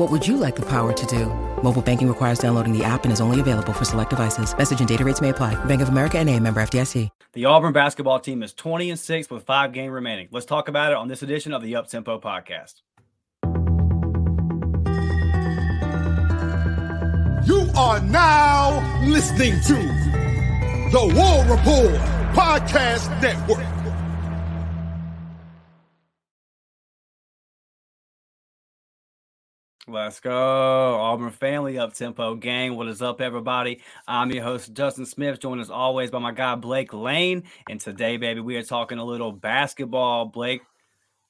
What would you like the power to do? Mobile banking requires downloading the app and is only available for select devices. Message and data rates may apply. Bank of America and a member FDIC. The Auburn basketball team is 20 and 6 with five games remaining. Let's talk about it on this edition of the Uptempo podcast. You are now listening to the War Report Podcast Network. Let's go. Auburn family up tempo gang. What is up, everybody? I'm your host, Justin Smith, joined as always by my guy Blake Lane. And today, baby, we are talking a little basketball. Blake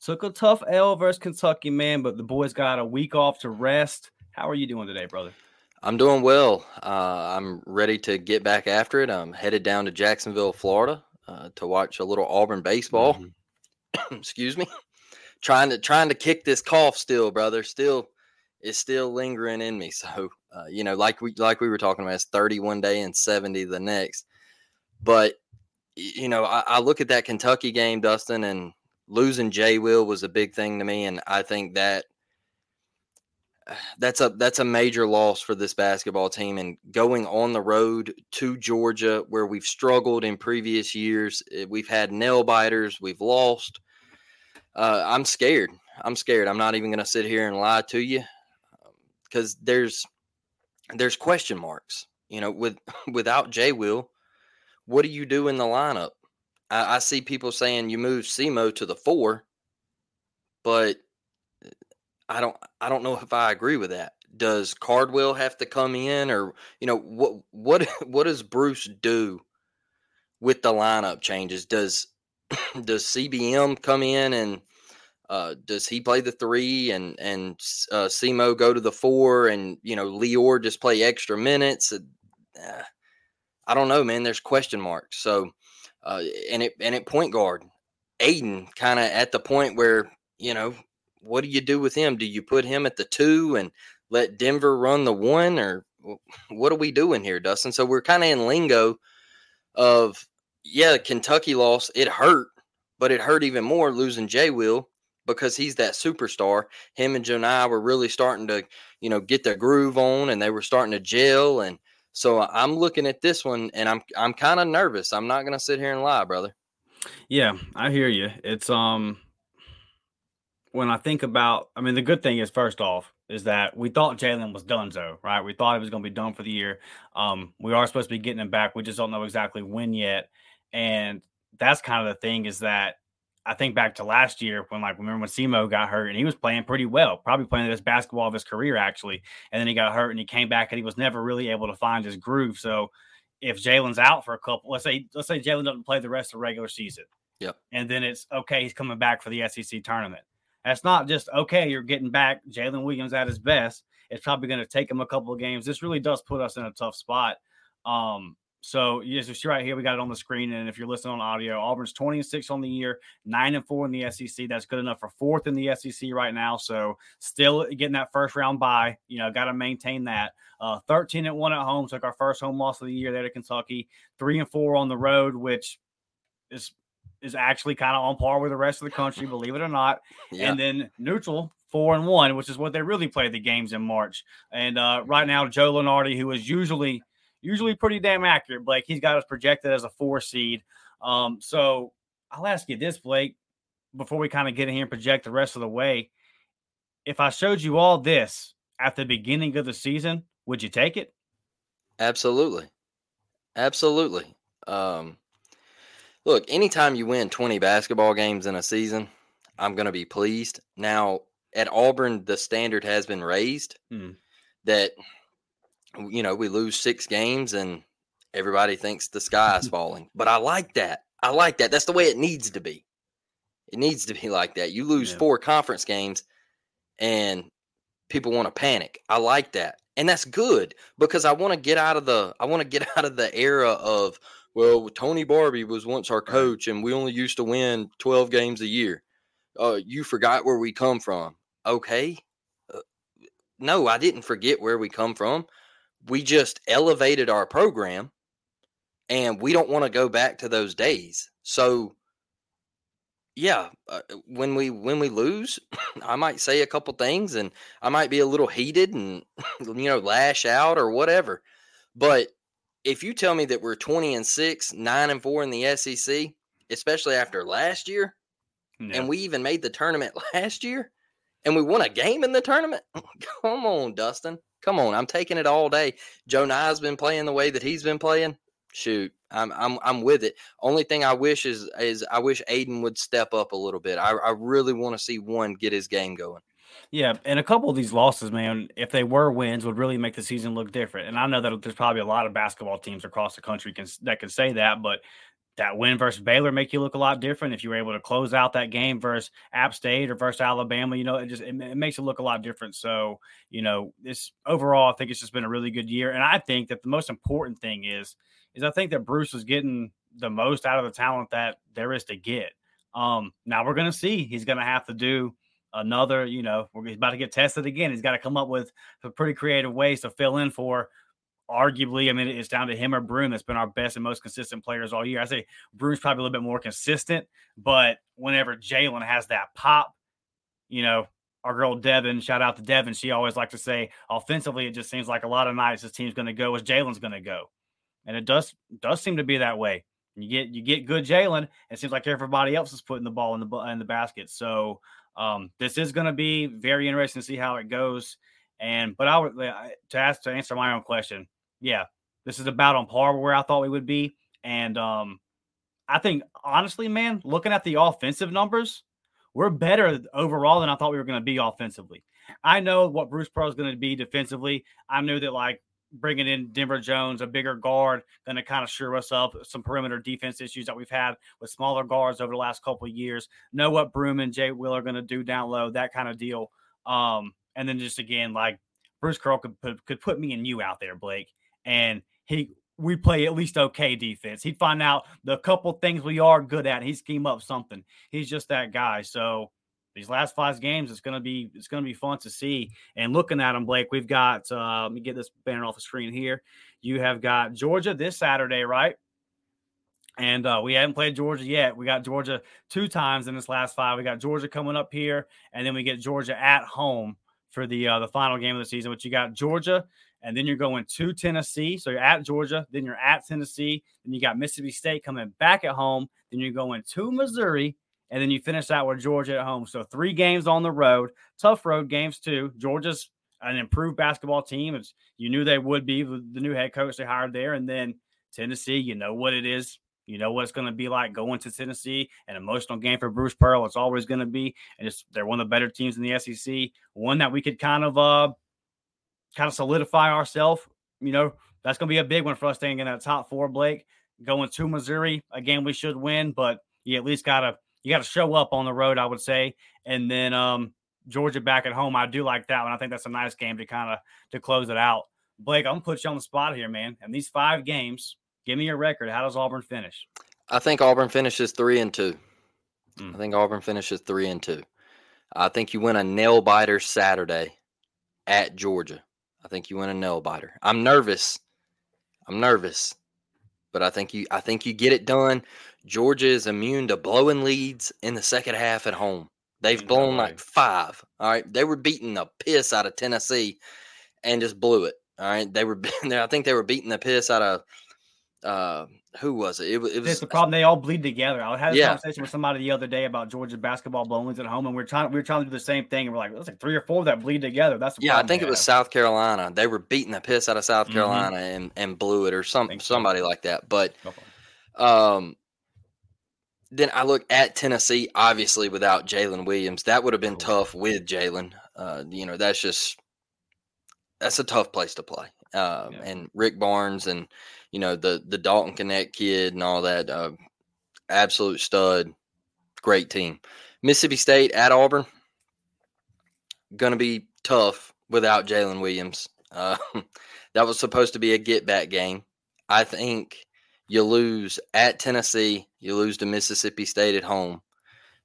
took a tough L versus Kentucky, man, but the boys got a week off to rest. How are you doing today, brother? I'm doing well. Uh, I'm ready to get back after it. I'm headed down to Jacksonville, Florida, uh, to watch a little Auburn baseball. Mm-hmm. Excuse me. Trying to trying to kick this cough still, brother. Still is still lingering in me. So, uh, you know, like we like we were talking about, it's 30 one day and 70 the next. But you know, I, I look at that Kentucky game, Dustin, and losing Jay Will was a big thing to me, and I think that that's a that's a major loss for this basketball team and going on the road to Georgia where we've struggled in previous years eh, we've had nail biters we've lost uh, I'm scared I'm scared I'm not even going to sit here and lie to you because there's there's question marks. You know, with without Jay Will, what do you do in the lineup? I, I see people saying you move SEMO to the four, but uh, I don't I don't know if I agree with that. Does Cardwell have to come in, or you know what what what does Bruce do with the lineup changes? Does does CBM come in and uh, does he play the three and and uh, SEMO go to the four and you know Lior just play extra minutes? Uh, I don't know, man. There's question marks. So, uh, and it and at point guard, Aden kind of at the point where you know what do you do with him? Do you put him at the two and let Denver run the one, or what are we doing here, Dustin? So we're kind of in lingo of yeah, Kentucky loss. It hurt, but it hurt even more losing Jay Will because he's that superstar. Him and Johni were really starting to, you know, get their groove on and they were starting to gel. And so I'm looking at this one and I'm I'm kind of nervous. I'm not gonna sit here and lie, brother. Yeah, I hear you. It's um when I think about I mean the good thing is first off is that we thought Jaylin was done so, right? We thought he was gonna be done for the year. Um, we are supposed to be getting him back. We just don't know exactly when yet. And that's kind of the thing is that I think back to last year when, like, remember when Simo got hurt and he was playing pretty well, probably playing the best basketball of his career, actually. And then he got hurt and he came back and he was never really able to find his groove. So if Jaylin's out for a couple, let's say, let's say Jaylin doesn't play the rest of the regular season. Yep. And then it's okay, he's coming back for the SEC tournament. That's not just okay, you're getting back Jaylin Williams at his best. It's probably going to take him a couple of games. This really does put us in a tough spot. Um, so yes, you see right here, we got it on the screen. And if you're listening on audio, Auburn's 20 and 6 on the year, nine and four in the SEC. That's good enough for fourth in the SEC right now. So still getting that first round bye. You know, got to maintain that. Uh, 13 and one at home, took our first home loss of the year there to Kentucky. Three and four on the road, which is is actually kind of on par with the rest of the country, believe it or not. Yeah. And then neutral four and one, which is what they really play the games in March. And uh, right now, Joe Lunardi, who is usually usually pretty damn accurate, Blake. He's got us projected as a four seed. Um, so I'll ask you this, Blake, before we kind of get in here and project the rest of the way. If I showed you all this at the beginning of the season, would you take it? Absolutely. Absolutely. Um, Look, anytime you win 20 basketball games in a season, I'm going to be pleased. Now, at Auburn, the standard has been raised Hmm. that, you know, we lose six games and everybody thinks the sky is falling. But I like that. I like that. That's the way it needs to be. It needs to be like that. You lose Yeah. four conference games and people want to panic. I like that. And that's good because I want to get out of the I want to get out of the era of well, Tony Barbee was once our coach and we only used to win 12 games a year. Uh, you forgot where we come from. Okay. Uh, no, I didn't forget where we come from. We just elevated our program and we don't want to go back to those days. So yeah, uh, when we when we lose, I might say a couple things and I might be a little heated and you know lash out or whatever. But if you tell me that we're 20 and 6, 9 and 4 in the SEC, especially after last year, Yeah. and we even made the tournament last year and we won a game in the tournament, come on, Dustin. Come on. I'm taking it all day. Johni's been playing the way that he's been playing. Shoot, I'm I'm I'm with it. Only thing I wish is is I wish Aden would step up a little bit. I, I really want to see one get his game going. Yeah, and a couple of these losses, man, if they were wins, would really make the season look different. And I know that there's probably a lot of basketball teams across the country can that can say that, but that win versus Baylor make you look a lot different. If you were able to close out that game versus App State or versus Alabama, you know, it just it, it makes it look a lot different. So, you know, this overall, I think it's just been a really good year. And I think that the most important thing is, is I think that Bruce is getting the most out of the talent that there is to get. Um, now we're gonna see. He's gonna have to do another, you know, we're he's about to get tested again. He's got to come up with some pretty creative ways to fill in for arguably, I mean, it's down to him or Broome that's been our best and most consistent players all year. I say Broome's probably a little bit more consistent, but whenever Jaylin has that pop, you know, our girl Devin, shout out to Devin. She always like to say offensively, it just seems like a lot of nights this team's going to go as Jaylin's going to go. And it does does seem to be that way. You get you get good Jaylin. It seems like everybody else is putting the ball in the in the basket. So um, this is going to be very interesting to see how it goes. And but I would to ask to answer my own question. Yeah, this is about on par with where I thought we would be. And um, I think honestly, man, looking at the offensive numbers, we're better overall than I thought we were going to be offensively. I know what Bruce Pearl is going to be defensively. I knew that like bringing in Denver Jones, a bigger guard, going to kind of sure us up some perimeter defense issues that we've had with smaller guards over the last couple of years. Know what Broome and Jay Will are going to do down low, that kind of deal. Um, and then just again, like Bruce Pearl could put, could put me and you out there, Blake, and he we play at least okay defense. He'd find out the couple things we are good at. He'd scheme up something. He's just that guy. So these last five games, it's gonna be it's gonna be fun to see. And looking at them, Blake, we've got uh, let me get this banner off the screen here. You have got Georgia this Saturday, right? And uh, we haven't played Georgia yet. We got Georgia two times in this last five. We got Georgia coming up here, and then we get Georgia at home for the uh, the final game of the season. But you got Georgia, and then you're going to Tennessee. So you're at Georgia, then you're at Tennessee, then you got Mississippi State coming back at home, then you're going to Missouri, and then you finish out with Georgia at home. So three games on the road, tough road games too. Georgia's an improved basketball team. It's, you knew they would be with the new head coach they hired there, and then Tennessee. You know what it is. You know what it's going to be like going to Tennessee, an emotional game for Bruce Pearl. It's always going to be, and it's they're one of the better teams in the SEC. One that we could kind of uh kind of solidify ourselves. You know, that's going to be a big one for us staying in that top four. Blake going to Missouri, again, we should win, but you at least got to you got to show up on the road, I would say, and then um Georgia back at home. I do like that one. I think that's a nice game to kind of to close it out. Blake, I'm gonna put you on the spot here, man. And these five games, give me your record. How does Auburn finish? I think Auburn finishes three and two. Mm. I think Auburn finishes three and two. I think you win a nail biter Saturday at Georgia. I think you win a nail biter. I'm nervous. I'm nervous, but I think you. I think you get it done. Georgia is immune to blowing leads in the second half at home. They've blown like five. All right, they were beating the piss out of Tennessee, and just blew it. All right, they were. I think they were beating the piss out of. Uh, who was it? It, it was That's the problem. They all bleed together. I had a Yeah. conversation with somebody the other day about Georgia basketball blowings at home, and we are trying we were trying to do the same thing. And we're like, there's like three or four that bleed together. That's the Yeah, I think it was. South Carolina. They were beating the piss out of South Mhm. Carolina and, and blew it or some so. somebody like that. But Go for it. um then I look at Tennessee, obviously without Jaylin Williams. That would have been tough with Jaylin, Uh, you know, that's just that's a tough place to play. Uh, yeah. And Rick Barnes and you know the the Dalton Knecht kid and all that, uh, absolute stud, great team. Mississippi State at Auburn, gonna be tough without Jaylin Williams. Uh, that was supposed to be a get back game. I think you lose at Tennessee, you lose to Mississippi State at home,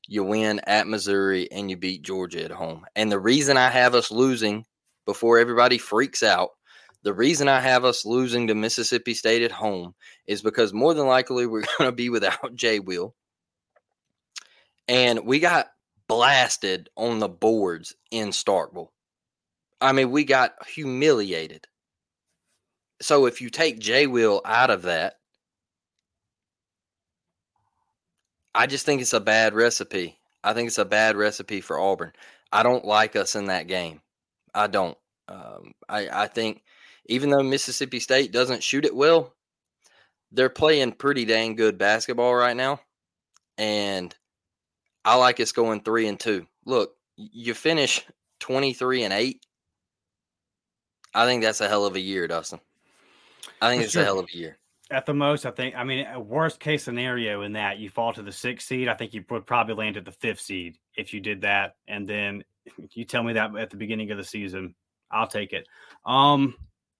you win at Missouri, and you beat Georgia at home. And the reason I have us losing before everybody freaks out, the reason I have us losing to Mississippi State at home is because more than likely we're going to be without Jay Will. And we got blasted on the boards in Starkville. I mean, we got humiliated. So if you take Jay Will out of that, I just think it's a bad recipe. I think it's a bad recipe for Auburn. I don't like us in that game. I don't. Um, I, I think even though Mississippi State doesn't shoot it well, they're playing pretty dang good basketball right now. And I like us going three and two. Look, you finish 23 and eight. I think that's a hell of a year, Dustin. I think For it's sure. a hell of a year. At the most, I think. I mean, worst case scenario in that you fall to the sixth seed. I think you would probably land at the fifth seed if you did that. And then you tell me that at the beginning of the season, I'll take it. Um,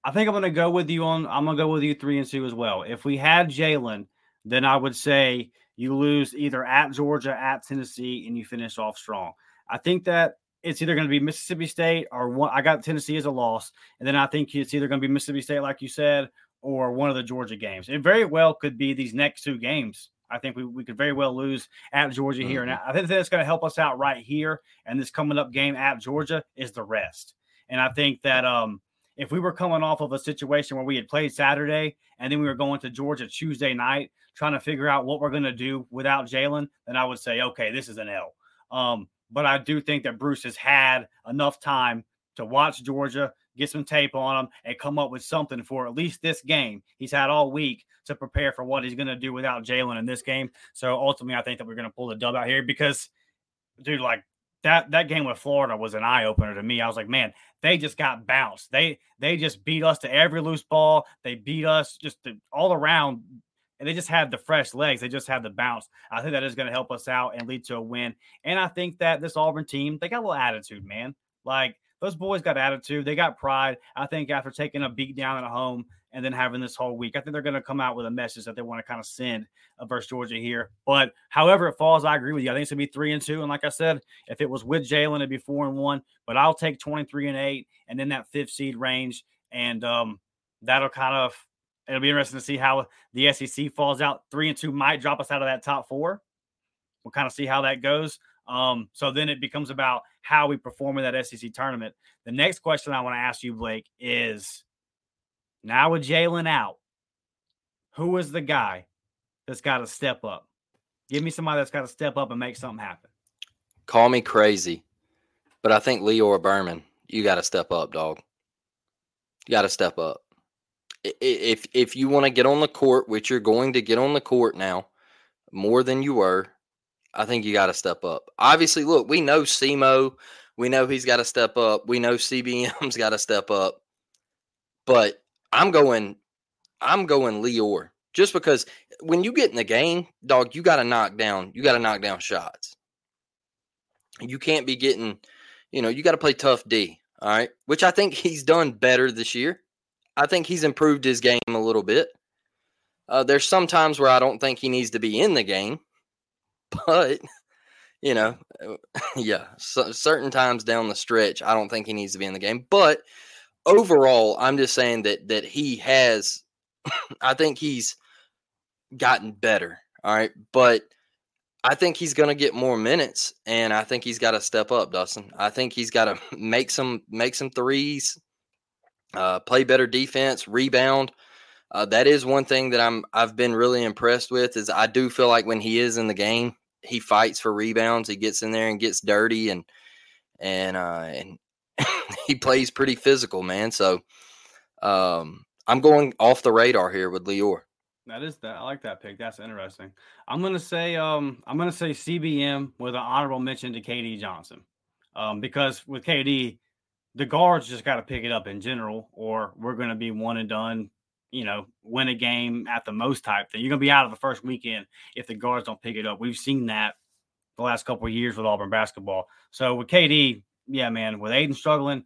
I think I'm going to go with you on. I'm going to go with you three and two as well. If we had Jaylin, then I would say you lose either at Georgia, at Tennessee, and you finish off strong. I think that it's either going to be Mississippi State or one. I got Tennessee as a loss, and then I think it's either going to be Mississippi State, like you said, or one of the Georgia games. It very well could be these next two games. I think we, we could very well lose at Georgia mm-hmm. here. And I think that's going to help us out right here. And this coming up game at Georgia is the rest. And I think that um, if we were coming off of a situation where we had played Saturday and then we were going to Georgia Tuesday night, trying to figure out what we're going to do without Jaylin, then I would say, okay, this is an L. Um, but I do think that Bruce has had enough time to watch Georgia, get some tape on them, and come up with something for at least this game. He's had all week to prepare for what he's going to do without Jaylin in this game. So ultimately, I think that we're going to pull the dub out here because, dude, like that that game with Florida was an eye opener to me. I was like, man, they just got bounced. They they just beat us to every loose ball. They beat us just to, all around. And they just have the fresh legs. They just have the bounce. I think that is going to help us out and lead to a win. And I think that this Auburn team, they got a little attitude, man. Like those boys got attitude. They got pride. I think after taking a beat down at home and then having this whole week, I think they're going to come out with a message that they want to kind of send uh, versus Georgia here. But however it falls, I agree with you. I think it's going to be three and two. And like I said, if it was with Jaylin, it'd be four and one. But I'll take 23 and eight and then that fifth seed range. And um, that'll kind of, it'll be interesting to see how the SEC falls out. Three and two might drop us out of that top four. We'll kind of see how that goes. Um, so then it becomes about how we perform in that SEC tournament. The next question I want to ask you, Blake, is now with Jaylin out, who is the guy that's got to step up? Give me somebody that's got to step up and make something happen. Call me crazy, but I think Lior Berman, you got to step up, dog. You got to step up. If if you want to get on the court, which you're going to get on the court now, more than you were, I think you got to step up. Obviously, look, we know SEMO, we know he's got to step up. We know CBM's got to step up. But I'm going, I'm going Lior just because when you get in the game, dog, you got to knock down, you got to knock down shots. You can't be getting, you know, you got to play tough D. All right, which I think he's done better this year. I think he's improved his game a little bit. Uh, there's some times where I don't think he needs to be in the game, but you know, yeah, so certain times down the stretch, I don't think he needs to be in the game. But overall, I'm just saying that that he has. I think he's gotten better. All right, but I think he's going to get more minutes, and I think he's got to step up, Dustin. I think he's got to make some make some threes, uh, play better defense, rebound. Uh, that is one thing that I'm I've been really impressed with. Is I do feel like when he is in the game, he fights for rebounds. He gets in there and gets dirty and and uh, and he plays pretty physical, man. So um, I'm going off the radar here with Lior. That is that. I like that pick. That's interesting. I'm gonna say um I'm gonna say CBM with an honorable mention to KD Johnson. Um, because with KD, the guards just got to pick it up in general, or we're gonna be one and done. You know, win a game at the most type thing. You're gonna be out of the first weekend if the guards don't pick it up. We've seen that the last couple of years with Auburn basketball. So with KD, yeah, man, with Aden struggling,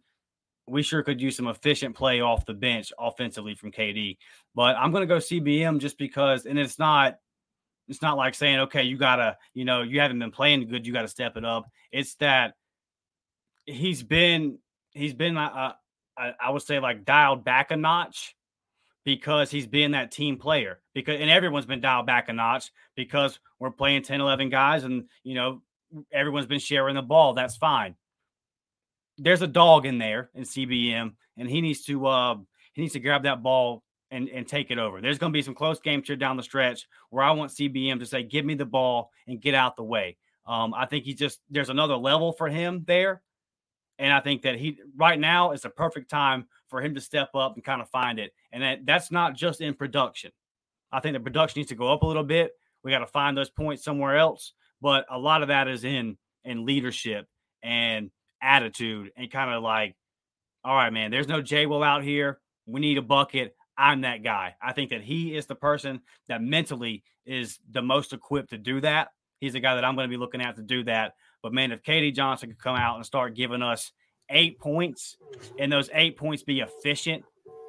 we sure could use some efficient play off the bench offensively from KD. But I'm going to go CBM just because, and it's not, it's not like saying, okay, you gotta, you know, you haven't been playing good, you got to step it up. It's that he's been, he's been, uh, uh I would say, like dialed back a notch because he's been that team player. Because and everyone's been dialed back a notch because we're playing 10, 11 guys, and you know everyone's been sharing the ball. That's fine there's a dog in there in CBM, and he needs to uh, he needs to grab that ball and and take it over. There's going to be some close games here down the stretch where I want CBM to say, "Give me the ball and get out the way." Um, I think he just there's another level for him there, and I think that he right now is a perfect time for him to step up and kind of find it. And that, that's not just in production. I think the production needs to go up a little bit. We got to find those points somewhere else, but a lot of that is in in leadership and attitude and kind of like, all right, man, there's no J Will out here. We need a bucket. I'm that guy. I think that he is the person that mentally is the most equipped to do that. He's the guy that I'm going to be looking at to do that. But man, if KD Johnson could come out and start giving us eight points and those eight points be efficient,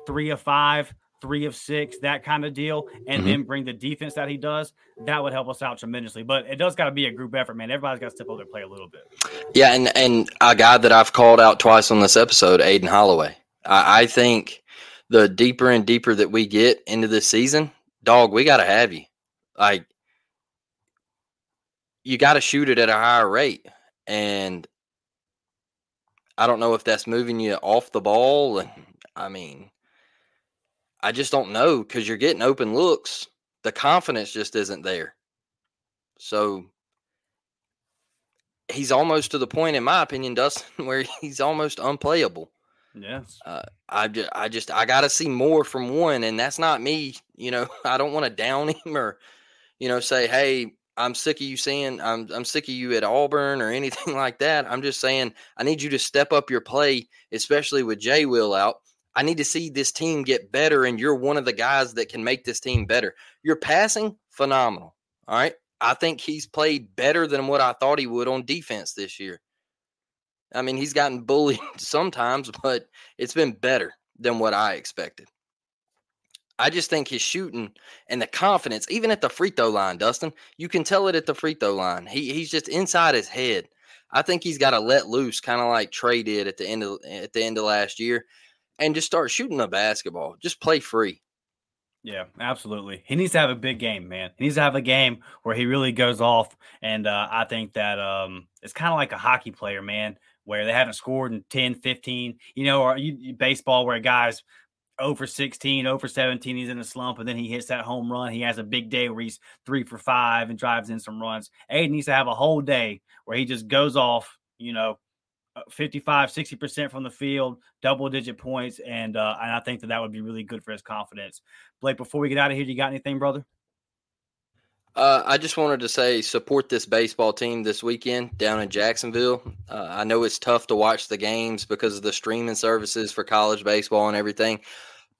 three of five, three of six, that kind of deal, and mm-hmm. then bring the defense that he does, that would help us out tremendously. But it does got to be a group effort, man. Everybody's got to step up and play a little bit. Yeah, and and a guy that I've called out twice on this episode, Aden Holloway. I, I think the deeper and deeper that we get into this season, dog, we got to have you. Like, you got to shoot it at a higher rate, and I don't know if that's moving you off the ball. And I mean, I just don't know because you're getting open looks. The confidence just isn't there. So he's almost to the point, in my opinion, Dustin, where he's almost unplayable. Yes. Uh, I just, I just, I got to see more from one, and that's not me. You know, I don't want to down him or, you know, say, hey, I'm sick of you saying I'm, I'm sick of you at Auburn or anything like that. I'm just saying I need you to step up your play, especially with Jay Will out. I need to see this team get better, and you're one of the guys that can make this team better. You're passing phenomenal. All right. I think he's played better than what I thought he would on defense this year. I mean, he's gotten bullied sometimes, but it's been better than what I expected. I just think his shooting and the confidence, even at the free throw line, Dustin, you can tell it at the free throw line. He he's just inside his head. I think he's got to let loose, kind of like Tre did at the end of at the end of last year and just start shooting the basketball. Just play free. Yeah, absolutely. He needs to have a big game, man. He needs to have a game where he really goes off. And uh, I think that um, it's kind of like a hockey player, man, where they haven't scored in 10, 15, you know, or you, baseball where a guys over 16, over 17, he's in a slump, and then he hits that home run. He has a big day where he's three for five and drives in some runs. Aden needs to have a whole day where he just goes off, you know, 55 60% from the field double digit points and uh and i think that that would be really good for his confidence blake before we get out of here you got anything brother uh, I just wanted to say support this baseball team this weekend down in Jacksonville. Uh, I know it's tough to watch the games because of the streaming services for college baseball and everything,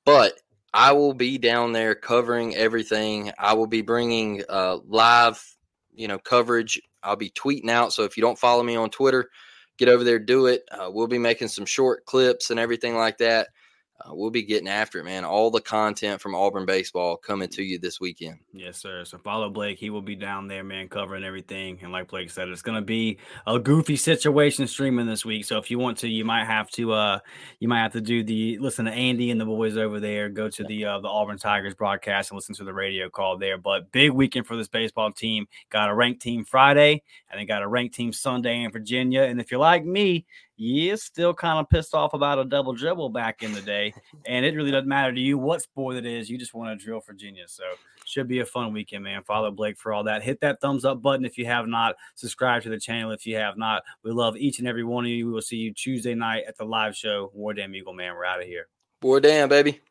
but I will be down there covering everything. I will be bringing uh, live, you know, coverage. I'll be tweeting out. So if you don't follow me on Twitter, get over there, do it. Uh, we'll be making some short clips and everything like that uh, we'll be getting after it, man. All the content from Auburn baseball coming to you this weekend. Yes, sir. So follow Blake. He will be down there, man, covering everything. And like Blake said, it's going to be a goofy situation streaming this week. So if you want to, you might have to, uh, you might have to do the listen to Andy and the boys over there. Go to the uh, the Auburn Tigers broadcast and listen to the radio call there. But big weekend for this baseball team. Got a ranked team Friday, and they got a ranked team Sunday in Virginia. And if you're like me, you still kind of pissed off about a double dribble back in the day. and it really doesn't matter to you what sport it is. You just want to drill Virginia. So should be a fun weekend, man. Follow Blake for all that. Hit that thumbs up button if you have not. Subscribe to the channel if you have not. We love each and every one of you. We will see you Tuesday night at the live show. War Damn Eagle, man. We're out of here. War Damn, baby.